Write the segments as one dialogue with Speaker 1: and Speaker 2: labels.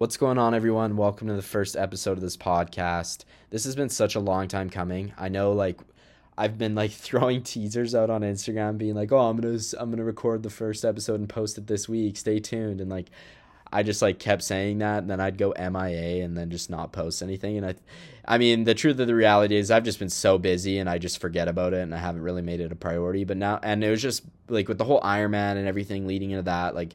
Speaker 1: What's going on, everyone? Welcome to the first episode of this podcast. This has been such a long time coming. I know, like, I've been like throwing teasers out on Instagram, being like, "Oh, I'm gonna I'm gonna record the first episode and post it this week. Stay tuned." And like, I just like kept saying that, and then I'd go MIA and then just not post anything. And I, I mean, the truth of the reality is, I've just been so busy, and I just forget about it, and I haven't really made it a priority. But now, and it was just like with the whole Ironman and everything leading into that, like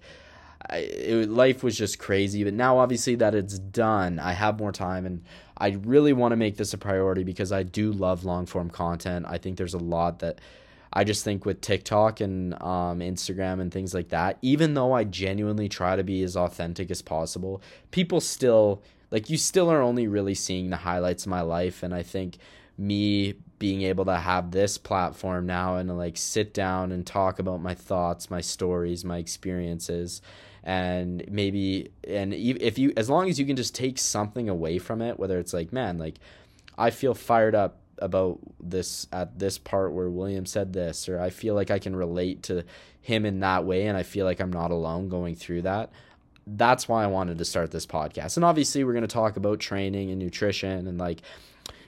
Speaker 1: I, it, life was just crazy. But now, obviously, that it's done, I have more time, and I really want to make this a priority because I do love long form content. I think there's a lot that I just think with TikTok and um, Instagram and things like that, even though I genuinely try to be as authentic as possible, people still like you still are only really seeing the highlights of my life. And I think me being able to have this platform now and to like sit down and talk about my thoughts, my stories, my experiences and maybe and if you as long as you can just take something away from it whether it's like man like i feel fired up about this at this part where william said this or i feel like i can relate to him in that way and i feel like i'm not alone going through that that's why i wanted to start this podcast. And obviously we're going to talk about training and nutrition and like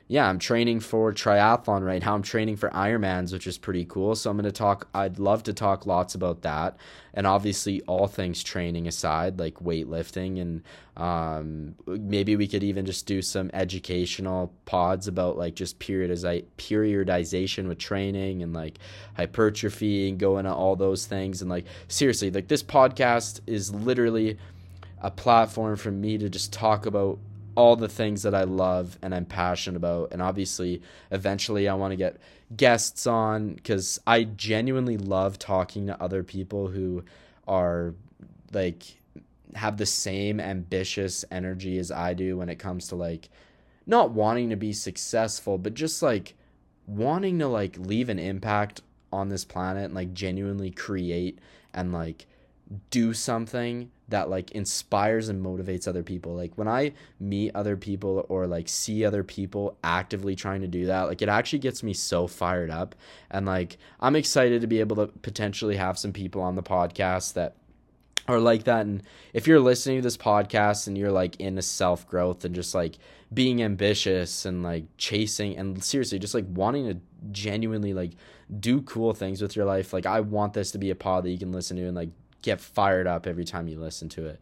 Speaker 1: yeah, I'm training for triathlon right now. I'm training for Ironmans, which is pretty cool. So I'm going to talk, I'd love to talk lots about that. And obviously, all things training aside, like weightlifting. And um, maybe we could even just do some educational pods about like just periodization with training and like hypertrophy and go into all those things. And like, seriously, like this podcast is literally a platform for me to just talk about all the things that I love and I'm passionate about. And obviously, eventually, I want to get guests on because I genuinely love talking to other people who are like have the same ambitious energy as I do when it comes to like not wanting to be successful, but just like wanting to like leave an impact on this planet and like genuinely create and like do something that like inspires and motivates other people. Like when I meet other people or like see other people actively trying to do that, like it actually gets me so fired up. And like I'm excited to be able to potentially have some people on the podcast that are like that. And if you're listening to this podcast and you're like into self growth and just like being ambitious and like chasing and seriously just like wanting to genuinely like do cool things with your life, like I want this to be a pod that you can listen to and like get fired up every time you listen to it.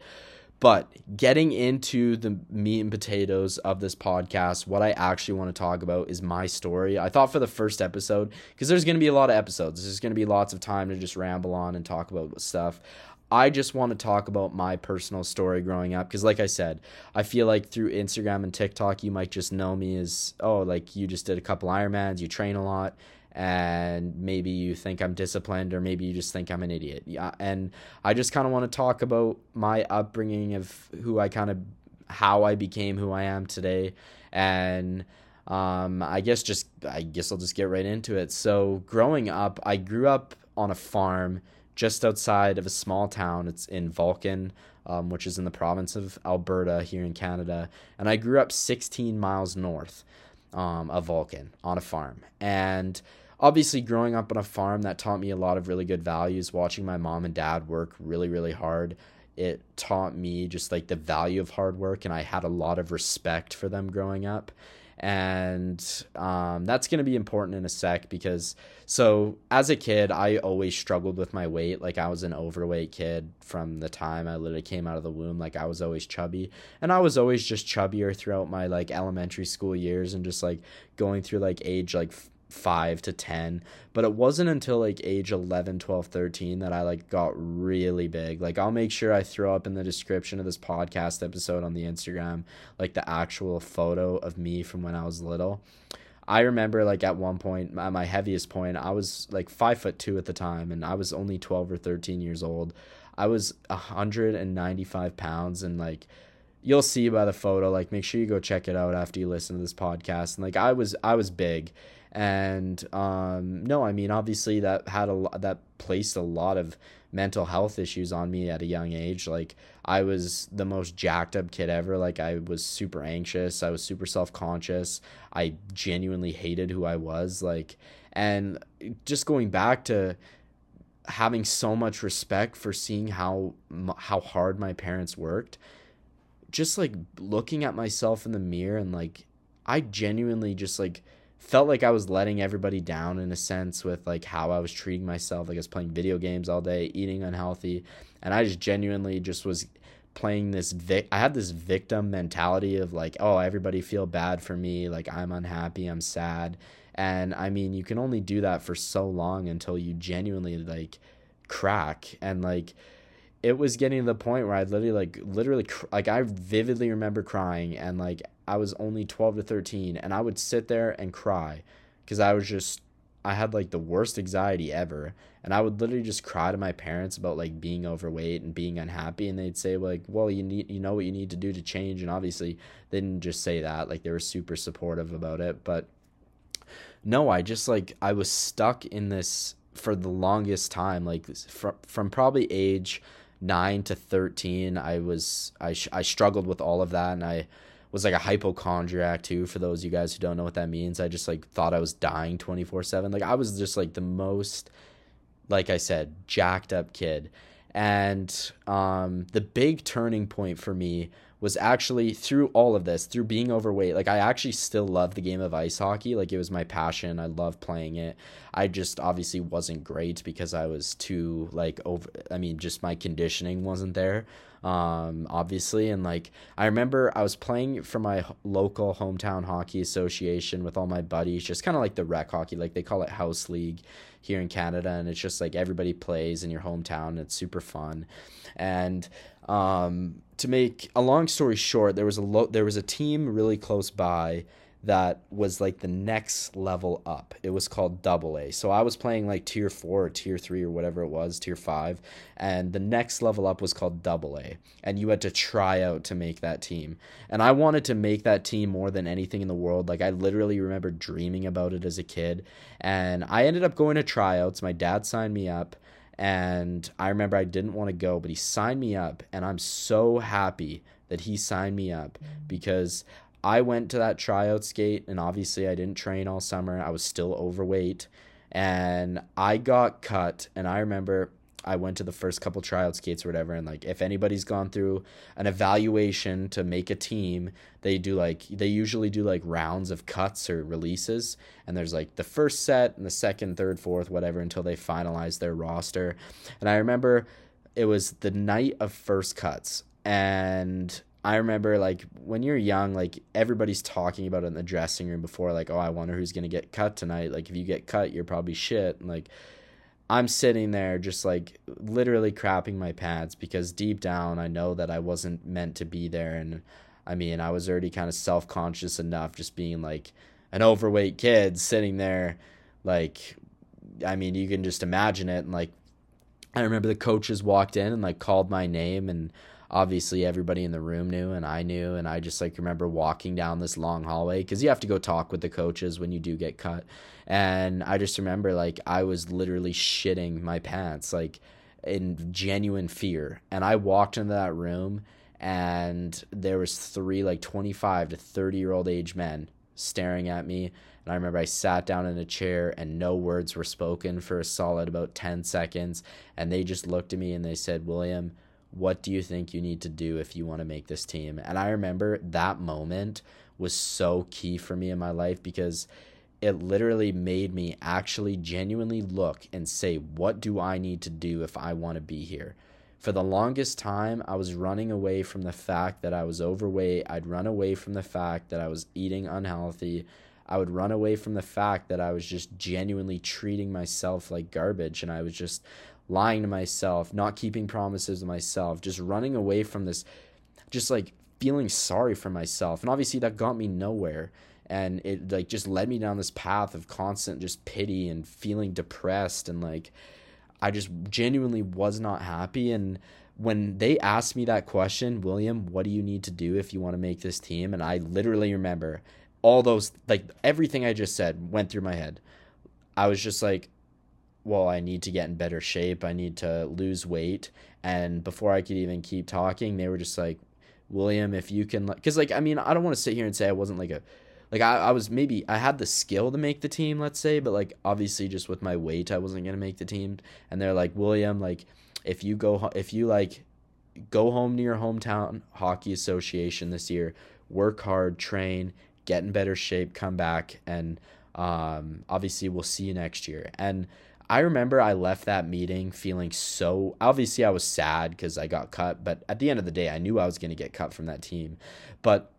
Speaker 1: But getting into the meat and potatoes of this podcast, what I actually want to talk about is my story. I thought for the first episode, because there's going to be a lot of episodes, there's going to be lots of time to just ramble on and talk about stuff. I just want to talk about my personal story growing up because, like I said, I feel like through Instagram and TikTok, you might just know me as, oh, like you just did a couple Ironmans, you train a lot and maybe you think I'm disciplined or maybe you just think I'm an idiot. Yeah, and I just kind of want to talk about my upbringing of who I kind of how I became who I am today and um, I guess just I guess I'll just get right into it. So, growing up, I grew up on a farm just outside of a small town. It's in Vulcan, um, which is in the province of Alberta here in Canada, and I grew up 16 miles north um, of Vulcan on a farm. And obviously growing up on a farm that taught me a lot of really good values. Watching my mom and dad work really really hard it taught me just like the value of hard work and i had a lot of respect for them growing up. And um, that's going to be important in a sec because so as a kid i always struggled with my weight. Like i was an overweight kid from the time i literally came out of the womb. Like i was always chubby. And i was always just chubbier throughout my like elementary school years and just like going through like age like 5 to 10 but it wasn't until like age 11 12 13 that i like got really big. Like i'll make sure i throw up in the description of this podcast episode on the instagram like the actual photo of me from when i was little. I remember like at one point at my heaviest point i was like five foot two at the time and i was only 12 or 13 years old. I was 195 pounds and like you'll see by the photo like make sure you go check it out after you listen to this podcast. And like i was i was big and um, no, I mean obviously that had a that placed a lot of mental health issues on me at a young age. Like I was the most jacked up kid ever. Like I was super anxious. I was super self conscious. I genuinely hated who I was. Like and just going back to having so much respect for seeing how how hard my parents worked just like looking at myself in the mirror and like I genuinely just like felt like I was letting everybody down in a sense with like how I was treating myself. Like I was playing video games all day, eating unhealthy, and I just genuinely just was playing this vic I had this victim mentality of like, oh, everybody feel bad for me, like I'm unhappy, I'm sad. And I mean, you can only do that for so long until you genuinely like crack and like it was getting to the point where I literally like literally like I vividly remember crying and like I was only 12 to 13 and I would sit there and cry cuz I was just I had like the worst anxiety ever and I would literally just cry to my parents about like being overweight and being unhappy and they'd say like well you need you know what you need to do to change and obviously they didn't just say that like they were super supportive about it but no I just like I was stuck in this for the longest time like from from probably age 9 to 13 I was I I struggled with all of that and I was like a hypochondriac too for those you guys who don't know what that means. I just like thought i was dying 24/7 like i was just like the most like i said jacked up kid. And um the big turning point for me was actually through all of this, through being overweight. Like I actually still love the game of ice hockey. Like it was my passion. I love playing it. I just obviously wasn't great because I was too like over I mean just my conditioning wasn't there. Um obviously and like I remember I was playing for my local hometown hockey association with all my buddies, just kind of like the rec hockey, like they call it house league here in Canada and it's just like everybody plays in your hometown it's super fun. And um, to make a long story short, there was a lo- there was a team really close by that was like the next level up. It was called Double A. So I was playing like tier four or tier three or whatever it was, tier five, and the next level up was called Double A. And you had to try out to make that team. And I wanted to make that team more than anything in the world. Like I literally remember dreaming about it as a kid. And I ended up going to tryouts. My dad signed me up and I remember I didn't want to go, but he signed me up, and I'm so happy that he signed me up mm. because I went to that tryout skate, and obviously I didn't train all summer. I was still overweight, and I got cut. And I remember I went to the first couple tryout skates or whatever, and like if anybody's gone through an evaluation to make a team, they do like they usually do like rounds of cuts or releases, and there's like the first set and the second, third, fourth, whatever until they finalize their roster. And I remember it was the night of first cuts, and I remember like when you're young, like everybody's talking about it in the dressing room before, like, oh, I wonder who's gonna get cut tonight. Like if you get cut, you're probably shit. And like I'm sitting there just like literally crapping my pants because deep down I know that I wasn't meant to be there. And I mean I was already kind of self-conscious enough just being like an overweight kid sitting there like I mean you can just imagine it. And like I remember the coaches walked in and like called my name and obviously everybody in the room knew and I knew and I just like remember walking down this long hallway cuz you have to go talk with the coaches when you do get cut. And I just remember like I was literally shitting my pants like in genuine fear. And I walked into that room and there was three like 25 to 30 year old age men staring at me. And I remember I sat down in a chair and no words were spoken for a solid about 10 seconds. And they just looked at me and they said, "William, what do you think you need to do if you want to make this team? And I remember that moment was so key for me in my life because it literally made me actually genuinely look and say, what do I need to do if I want to be here? For the longest time, I was running away from the fact that I was overweight. I'd run away from the fact that I was eating unhealthy. I would run away from the fact that I was just genuinely treating myself like garbage and I was just lying to myself, not keeping promises to myself, just running away from this, just like feeling sorry for myself. And obviously that got me nowhere. And it like just led me down this path of constant just pity and feeling depressed and like I just genuinely was not happy and when they asked me that question, William, what do you need to do if you want to make this team? And I literally remember all those like everything I just said went through my head. I was just like, well, I need to get in better shape. I need to lose weight. And before I could even keep talking, they were just like, William, if you can, because like, I mean, I don't want to sit here and say I wasn't like a, like I, I was maybe I had the skill to make the team, let's say, but like obviously just with my weight, I wasn't gonna make the team. And they're like, William, like, if you go, if you like go home to your hometown hockey association this year, work hard, train, get in better shape, come back, and um, obviously we'll see you next year. And I remember I left that meeting feeling so obviously I was sad because I got cut, but at the end of the day, I knew I was going to get cut from that team. But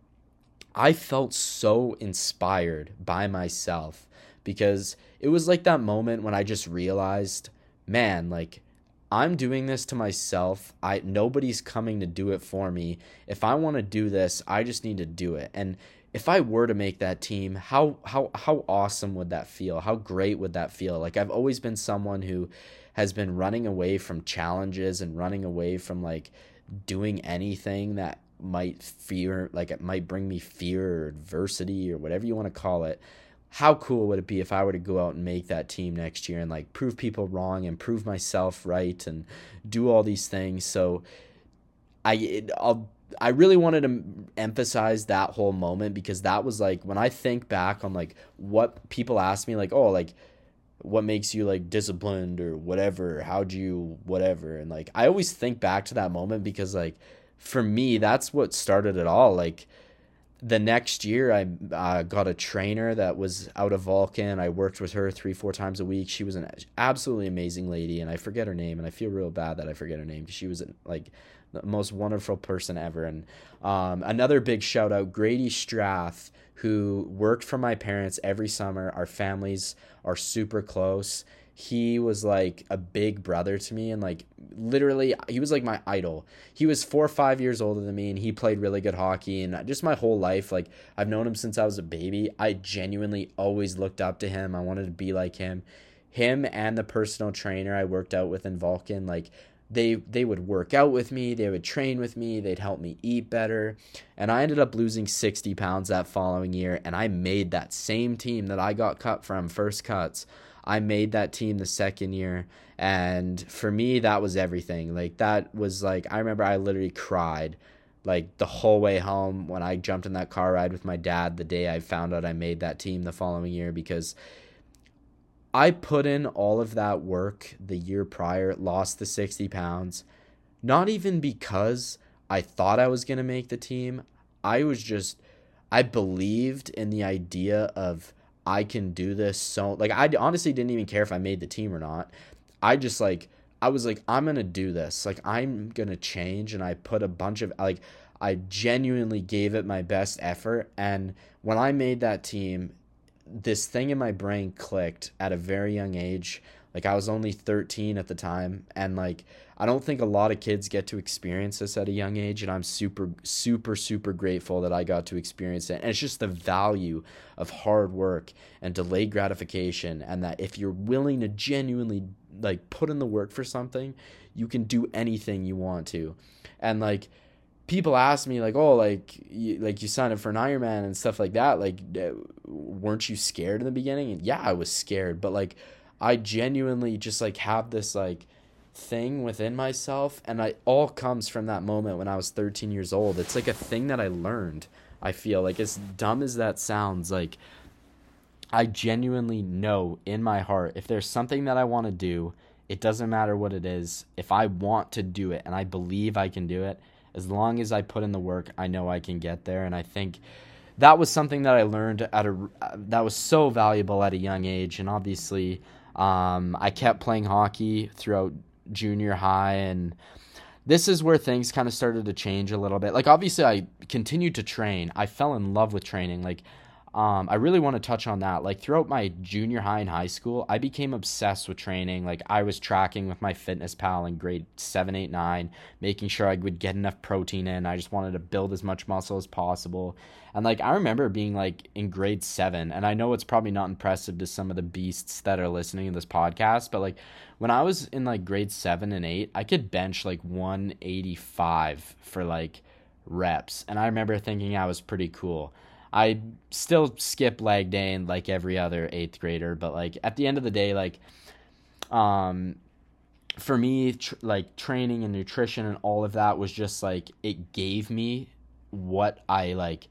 Speaker 1: I felt so inspired by myself because it was like that moment when I just realized, man, like I'm doing this to myself. I nobody's coming to do it for me. If I want to do this, I just need to do it. And if I were to make that team, how how how awesome would that feel? How great would that feel? Like I've always been someone who has been running away from challenges and running away from like doing anything that might fear like it might bring me fear or adversity or whatever you want to call it how cool would it be if I were to go out and make that team next year and like prove people wrong and prove myself right and do all these things? So I it, I'll I really wanted to emphasize that whole moment because that was like when I think back on like what people ask me like oh like what makes you like disciplined or whatever how'd you whatever and like I always think back to that moment because like for me that's what started it all like the next year I uh, got a trainer that was out of Vulcan. I worked with her three, four times a week. She was an absolutely amazing lady, and I forget her name, and I feel real bad that I forget her name because she was like the most wonderful person ever. And um, another big shout out, Grady Strath, who worked for my parents every summer. Our families are super close. He was like a big brother to me, and like literally, he was like my idol. He was four or five years older than me, and he played really good hockey. And just my whole life, like I've known him since I was a baby. I genuinely always looked up to him. I wanted to be like him. Him and the personal trainer I worked out with in Vulcan, like they they would work out with me they would train with me they'd help me eat better. And i ended up losing 60 pounds that following year and i made that same team that i got cut from first cuts. I made that team the second year and for me that was everything. Like that was like i remember i literally cried like the whole way home when i jumped in that car ride with my dad the day i found out i made that team the following year because I put in all of that work the year prior, lost the 60 pounds, not even because I thought I was going to make the team. I was just, I believed in the idea of I can do this. So, like, I honestly didn't even care if I made the team or not. I just, like, I was like, I'm going to do this. Like, I'm going to change. And I put a bunch of, like, I genuinely gave it my best effort. And when I made that team, this thing in my brain clicked at a very young age. Like I was only 13 at the time and like I don't think a lot of kids get to experience this at a young age and I'm super super super grateful that I got to experience it. And it's just the value of hard work and delayed gratification and that if you're willing to genuinely like put in the work for something, you can do anything you want to. And like people ask me like, "Oh, like you, like you signed up for an Ironman and stuff like that. Like, weren't you scared in the beginning?" And yeah, I was scared, but like, I genuinely just like have this like thing within myself, and I all comes from that moment when I was 13 years old. It's like a thing that I learned. I feel like as dumb as that sounds, like I genuinely know in my heart if there's something that I want to do, it doesn't matter what it is. If I want to do it and I believe I can do it, as long as I put in the work, I know I can get there. And I think that was something that I learned at a that was so valuable at a young age. And obviously, um, I kept playing hockey throughout junior high and this is where things kind of started to change a little bit. Like obviously I continued to train. I fell in love with training. Like um, I really want to touch on that. Like throughout my junior high and high school, I became obsessed with training. Like I was tracking with MyFitnessPal in grade seven, eight, nine, making sure I would get enough protein in. I just wanted to build as much muscle as possible. And like I remember being like in grade seven, and I know it's probably not impressive to some of the beasts that are listening to this podcast, but like when I was in like grade seven and eight, I could bench like 185 for like reps. And I remember thinking I was pretty cool. I still skip leg day and like every other eighth grader, but like at the end of the day, like, um, for me, tr- like training and nutrition and all of that was just like it gave me what I like.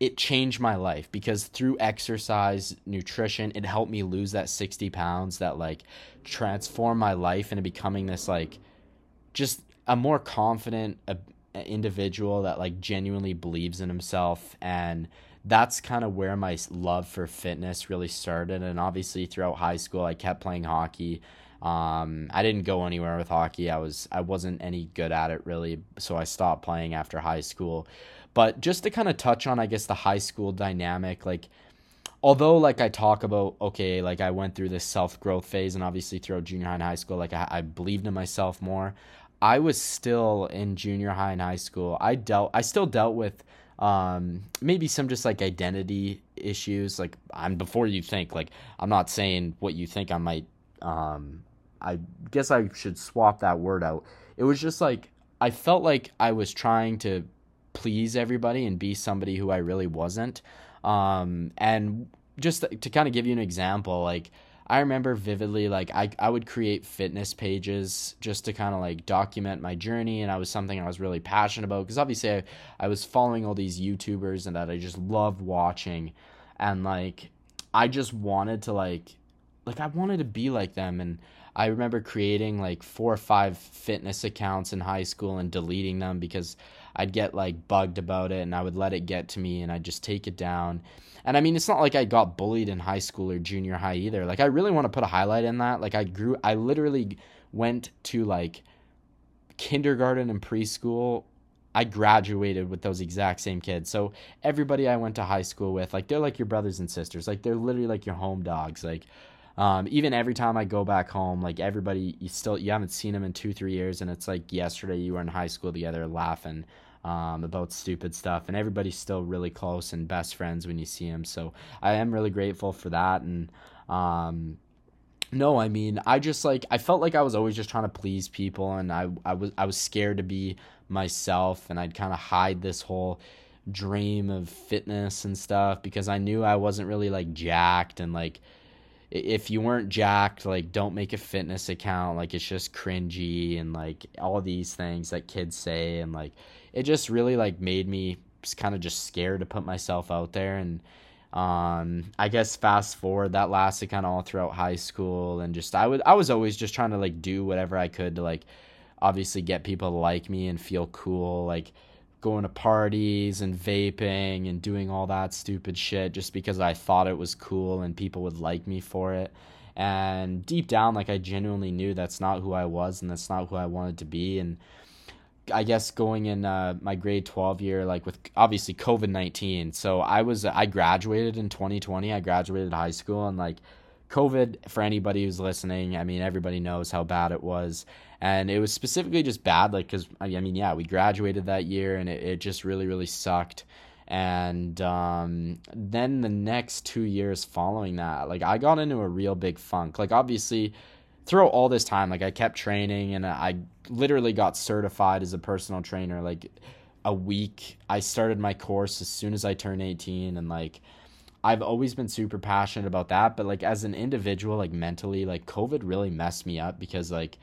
Speaker 1: It changed my life because through exercise, nutrition, it helped me lose that 60 pounds that like transformed my life into becoming this like just a more confident uh, individual that like genuinely believes in himself and that's kind of where my love for fitness really started and obviously throughout high school I kept playing hockey um, I didn't go anywhere with hockey. I was I wasn't any good at it really, so I stopped playing after high school. But just to kind of touch on, I guess the high school dynamic, like although like I talk about okay, like I went through this self growth phase, and obviously throughout junior high and high school, like I, I believed in myself more. I was still in junior high and high school. I dealt I still dealt with um maybe some just like identity issues like i'm before you think like i'm not saying what you think i might um I guess I should swap that word out. It was just like I felt like I was trying to please everybody and be somebody who I really wasn't. Um, and just to, kind of give you an example, like I remember vividly, like I I would create fitness pages just to kind of like document my journey, and I was something I was really passionate about because obviously I, I was following all these YouTubers and that I just loved watching, and like I just wanted to like like I wanted to be like them and I remember creating like four or five fitness accounts in high school and deleting them because I'd get like bugged about it and I would let it get to me and I'd just take it down. And I mean, it's not like I got bullied in high school or junior high either. Like, I really want to put a highlight in that. Like, I grew, I literally went to like kindergarten and preschool I graduated with those exact same kids. So everybody I went to high school with, like they're like your brothers and sisters. Like they're literally like your home dogs. Like um, even every time I go back home, like everybody, you still you haven't seen them in two three years, and it's like yesterday you were in high school together laughing um, about stupid stuff, and everybody's still really close and best friends when you see them. So I am really grateful for that, and um, no, I mean I just like I felt like I was always just trying to please people, and I I was I was scared to be myself, and I'd kind of hide this whole dream of fitness and stuff because I knew I wasn't really like jacked and like if you weren't jacked, like don't make a fitness account. Like it's just cringy and like all these things that kids say and like it just really like made me kind of just scared to put myself out there and um I guess fast forward that lasted kind of all throughout high school and just I would I was always just trying to like do whatever I could to like obviously get people to like me and feel cool like going to parties and vaping and doing all that stupid shit just because I thought it was cool and people would like me for it. And deep down, like I genuinely knew that's not who I was and that's not who I wanted to be. And I guess going in uh, my grade 12 year, like with obviously COVID 19. So I was, I graduated in 2020. I graduated high school and like COVID, for anybody who's listening, I mean, everybody knows how bad it was and it was specifically just bad like because i mean yeah we graduated that year and it, it just really really sucked and um, then the next two years following that like i got into a real big funk like obviously throughout all this time like i kept training and i literally got certified as a personal trainer like a week i started my course as soon as i turned 18 and like I've always been super passionate about that, but like as an individual, like mentally, like COVID really messed me up because like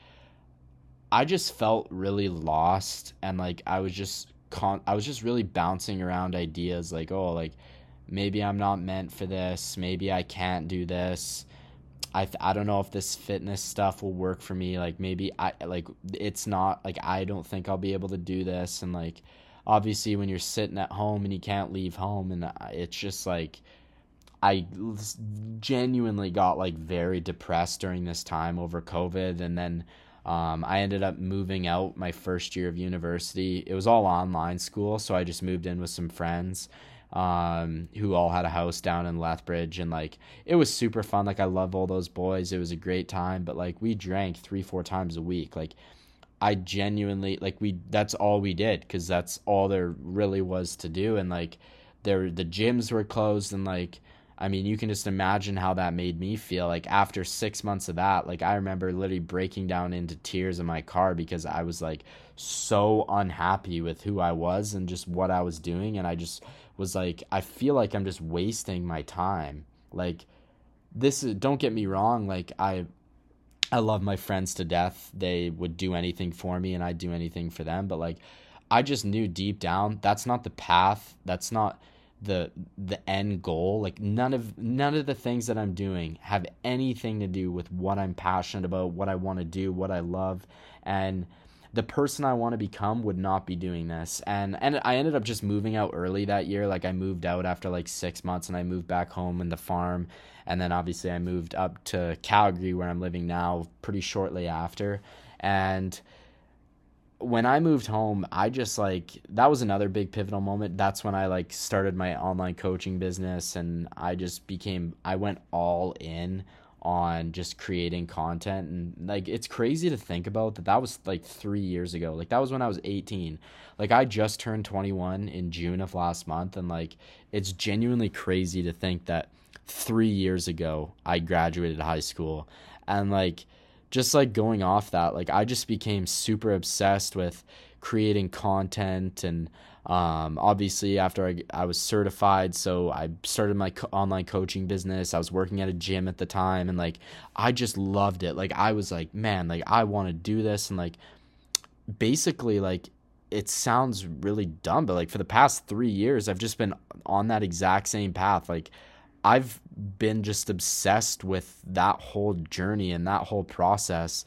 Speaker 1: I just felt really lost and like I was just con- I was just really bouncing around ideas like oh like maybe I'm not meant for this, maybe I can't do this. I I don't know if this fitness stuff will work for me like maybe I like it's not like I don't think I'll be able to do this and like obviously when you're sitting at home and you can't leave home and it's just like I genuinely got like very depressed during this time over COVID and then um, I ended up moving out my first year of university. It was all online school, so I just moved in with some friends um, who all had a house down in Lethbridge, and like it was super fun. Like I love all those boys. It was a great time, but like we drank three, four times a week. Like I genuinely like we. That's all we did because that's all there really was to do, and like there the gyms were closed, and like I mean, you can just imagine how that made me feel. Like after six months of that, like I remember literally breaking down into tears in my car because I was like so unhappy with who I was and just what I was doing. And I just was like, I feel like I'm just wasting my time. Like, this is, don't get me wrong. Like, I, I love my friends to death. They would do anything for me and I'd do anything for them. But like, I just knew deep down that's not the path. That's not the the end goal like none of none of the things that i'm doing have anything to do with what i'm passionate about what i want to do what i love and the person I want to become would not be doing this. And and I ended up just moving out early that year. Like I moved out after like 6 months and I moved back home in the farm and then obviously I moved up to Calgary where I'm living now pretty shortly after. And when I moved home, I just like that was another big pivotal moment. That's when I like started my online coaching business and I just became I went all in on just creating content and like it's crazy to think about that that was like 3 years ago. Like that was when I was 18. Like I just turned 21 in June of last month and like it's genuinely crazy to think that 3 years ago I graduated high school and like just like going off that, like I just became super obsessed with creating content and um, obviously after I, I was certified so i started my co- online coaching business. I was working at a gym at the time and like i just loved it. Like i was like man like i want to do this. And like basically like it sounds really dumb but like for the past three years i've just been on that exact same path. Like I've been just obsessed with that whole journey and that whole process.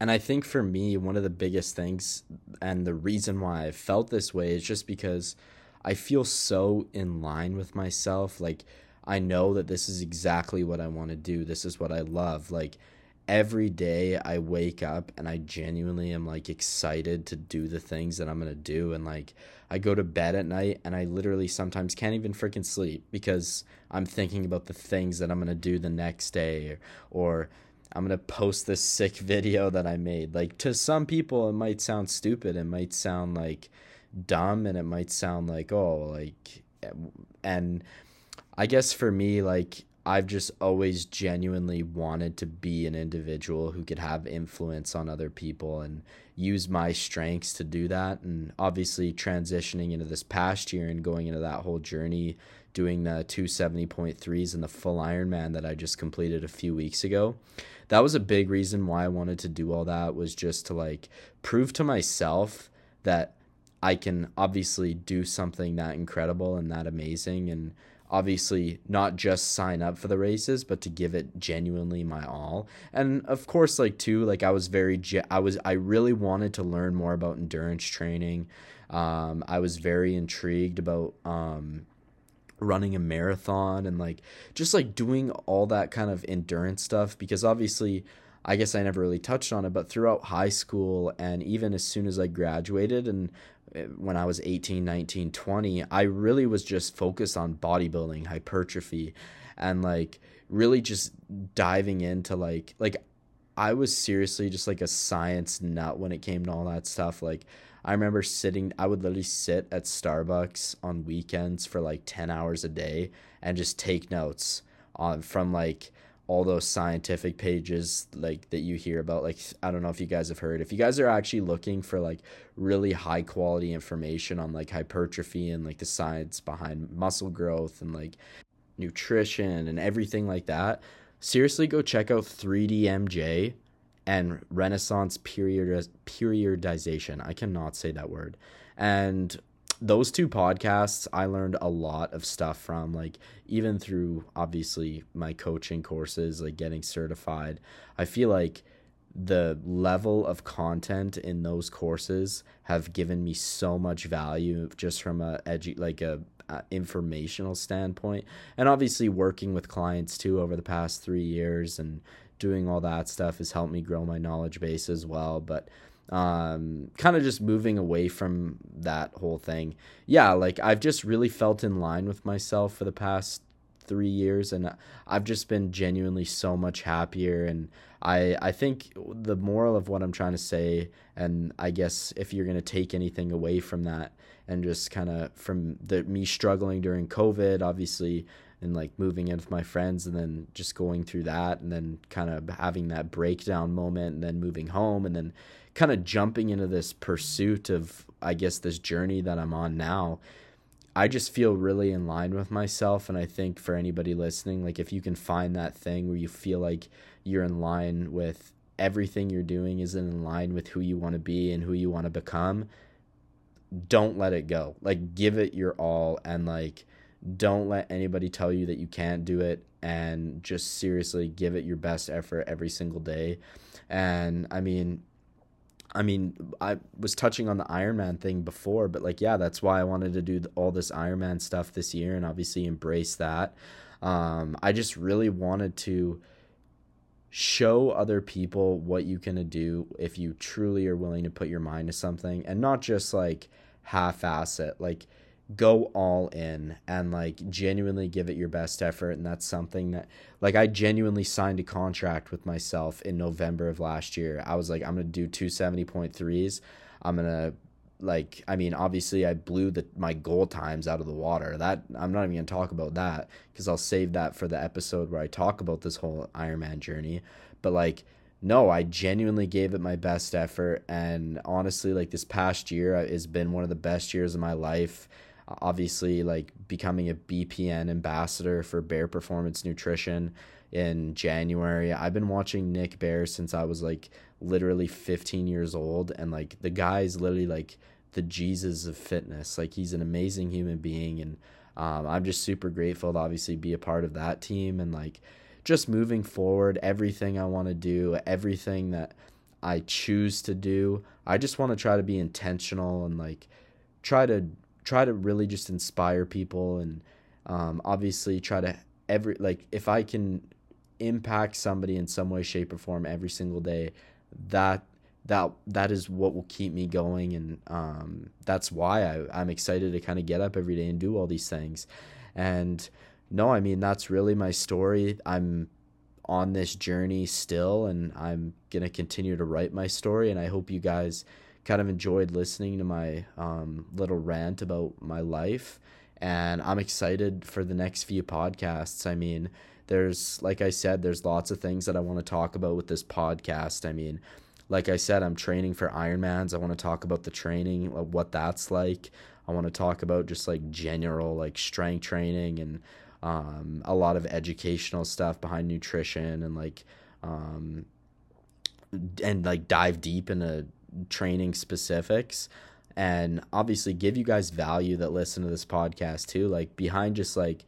Speaker 1: And I think for me, one of the biggest things and the reason why I felt this way is just because I feel so in line with myself. Like, I know that this is exactly what I want to do. This is what I love. Like, every day I wake up and I genuinely am like excited to do the things that I'm going to do. And like, I go to bed at night and I literally sometimes can't even freaking sleep because I'm thinking about the things that I'm going to do the next day or, or I'm going to post this sick video that I made. Like, to some people, it might sound stupid. It might sound like dumb and it might sound like, oh, like, eh, and I guess for me, like, I've just always genuinely wanted to be an individual who could have influence on other people and use my strengths to do that. And obviously, transitioning into this past year and going into that whole journey, doing the 270.3s and the full Ironman that I just completed a few weeks ago, that was a big reason why I wanted to do all that was just to like prove to myself that I can obviously do something that incredible and that amazing and obviously not just sign up for the races but to give it genuinely my all. And of course like too like i was very i was i really wanted to learn more about endurance training. Um, i was very intrigued about um, running a marathon and like just like doing all that kind of endurance stuff because obviously I guess I never really touched on it, but throughout high school and even as soon as I graduated and Uh, when I was 18, 19, 20, I really was just focused on bodybuilding, hypertrophy, and like really just diving into like like I was seriously just like a science nut when it came to all that stuff. Like I remember sitting I would literally sit at Starbucks on weekends for like 10 hours a day and just take notes on from like all those scientific pages like that you hear about like i don't know if you guys have heard if you guys are actually looking for like really high quality information on like hypertrophy and like the science behind muscle growth and like nutrition and everything like that seriously go check out 3dmj and renaissance period periodization. I cannot say that word. And those two podcasts I learned a lot of stuff from like even through obviously my coaching courses like getting certified. I feel like the level of content in those courses have given me so much value just from a edu- like a, a informational standpoint. And obviously working with clients too over the past 3 years and doing all that stuff has helped me grow my knowledge base as well. But um kind of just moving away from that whole thing. Yeah like i've just really felt in line with myself for the past three years and i've just been genuinely so much happier and i i think the moral of what i'm trying to say and i guess if you're going to take anything away from that and just kind of from the me struggling during covid obviously and like moving in with my friends and then just going through that and then kind of having that breakdown moment and then moving home and then kind of jumping into this pursuit of I guess this journey that I'm on now, I just feel really in line with myself and I think for anybody listening, like if you can find that thing where you feel like you're in line with everything you're doing is in line with who you want to be and who you want to become, don't let it go. Like give it your all and like don't let anybody tell you that you can't do it and just seriously give it your best effort every single day. And I mean, I mean, I was touching on the Ironman thing before, but like, yeah, that's why I wanted to do all this Ironman stuff this year and obviously embrace that. Um, I just really wanted to show other people what you can do if you truly are willing to put your mind to something and not just like half ass it. Like, go all in and like genuinely give it your best effort and that's something that like I genuinely signed a contract with myself in November of last year. I was like I'm going to do 270.3s. I'm going to like I mean obviously I blew the my goal times out of the water. That I'm not even going to talk about that cuz I'll save that for the episode where I talk about this whole Ironman journey. But like no, I genuinely gave it my best effort and honestly like this past year uh, has been one of the best years of my life obviously like becoming a BPN ambassador for Bear Performance Nutrition in January. I've been watching Nick Bear since I was like literally 15 years old and like the guy's literally like the Jesus of fitness. Like he's an amazing human being and um, I'm just super grateful to obviously be a part of that team and like just moving forward, everything I want to do, everything that I choose to do, I just want to try to be intentional and like try to try to really just inspire people and um, obviously try to every like if I can impact somebody in some way, shape, or form every single day, that that that is what will keep me going and um, that's why I, I'm excited to kind of get up every day and do all these things. And no, I mean that's really my story. I'm on this journey still and I'm gonna continue to write my story and I hope you guys kind of enjoyed listening to my um, little rant about my life. And I'm excited for the next few podcasts. I mean, there's, like I said, there's lots of things that I want to talk about with this podcast. I mean, like I said, I'm training for Ironmans. I want to talk about the training, what that's like. I want to talk about just like general like strength training and um, a lot of educational stuff behind nutrition and like um, and like dive deep into training specifics and obviously give you guys value that listen to this podcast too. Like behind just like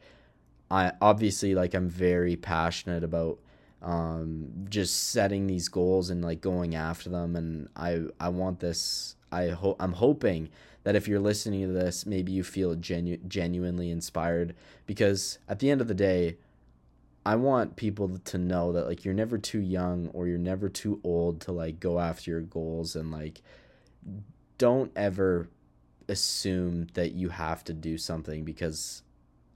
Speaker 1: i obviously like i'm very passionate about um just setting these goals and like going after them. And i i want this i hope i'm hoping that if you're listening to this maybe you feel genu- genuinely inspired because at the end of the day I want people to know that like you're never too young or you're never too old to like go after your goals and like don't ever assume that you have to do something because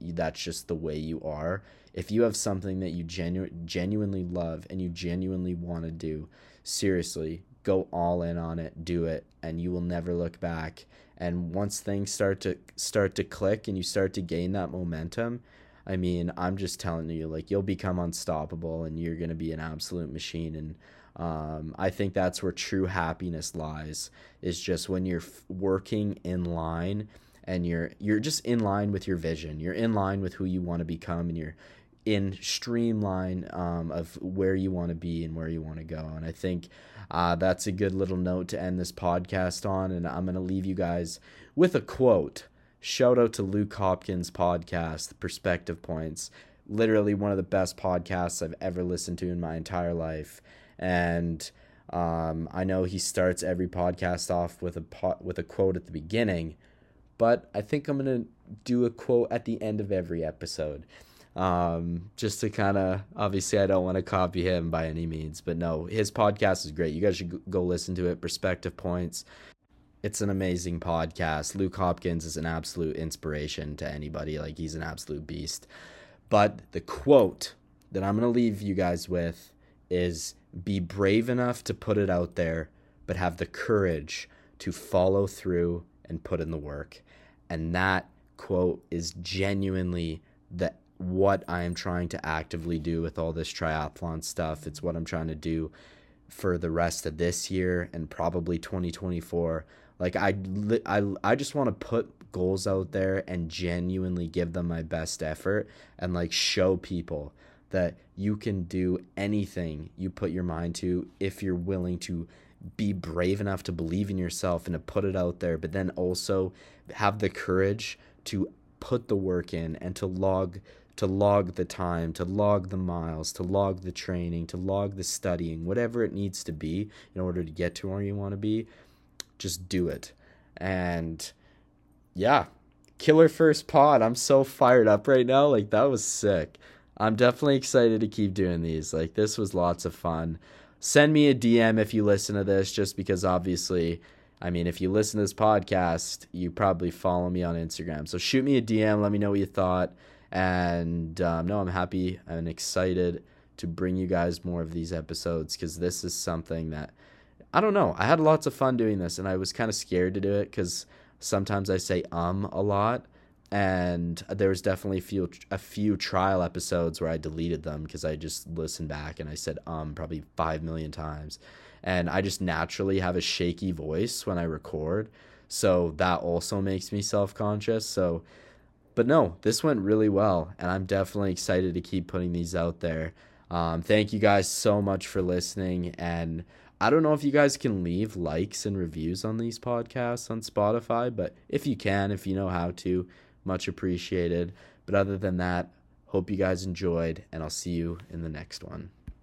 Speaker 1: that's just the way you are. If you have something that you genu- genuinely love and you genuinely want to do, seriously, go all in on it, do it, and you will never look back. And once things start to start to click and you start to gain that momentum, I mean, I'm just telling you, like, you'll become unstoppable and you're going to be an absolute machine. And um, I think that's where true happiness lies, is just when you're f- working in line and you're you're just in line with your vision. You're in line with who you want to become and you're in streamline um, of where you want to be and where you want to go. And I think uh, that's a good little note to end this podcast on. And I'm going to leave you guys with a quote shout out to Luke Hopkins' podcast, Perspective Points. Literally one of the best podcasts I've ever listened to in my entire life. And um, I know he starts every podcast off with a po- with a quote at the beginning, but I think I'm gonna do a quote at the end of every episode, um, just to kind of obviously I don't want to copy him by any means, but no, his podcast is great. You guys should go listen to it. Perspective Points it's an amazing podcast. Luke Hopkins is an absolute inspiration to anybody. Like he's an absolute beast. But the quote that I'm going to leave you guys with is be brave enough to put it out there, but have the courage to follow through and put in the work. And that quote is genuinely the what I am trying to actively do with all this triathlon stuff. It's what I'm trying to do for the rest of this year and probably 2024 like I, I, I just want to put goals out there and genuinely give them my best effort and like show people that you can do anything you put your mind to if you're willing to be brave enough to believe in yourself and to put it out there, but then also have the courage to put the work in and to log to log the time, to log the miles, to log the training, to log the studying, whatever it needs to be in order to get to where you want to be, just do it. And yeah, killer first pod. I'm so fired up right now. Like that was sick. I'm definitely excited to keep doing these. Like this was lots of fun. Send me a DM if you listen to this just because obviously I mean, if you listen to this podcast, you probably follow me on Instagram. So shoot me a DM, let me know what you thought. And um, no, I'm happy and excited to bring you guys more of these episodes because this is something that I don't know. I had lots of fun doing this, and I was kind of scared to do it because sometimes I say um a lot, and there was definitely a few a few trial episodes where I deleted them because I just listened back and I said um probably five million times, and I just naturally have a shaky voice when I record, so that also makes me self conscious. So but no, this went really well, and I'm definitely excited to keep putting these out there. Um, thank you guys so much for listening, and I don't know if you guys can leave likes and reviews on these podcasts on Spotify, but if you can, if you know how to, much appreciated. But other than that, hope you guys enjoyed, and I'll see you in the next one.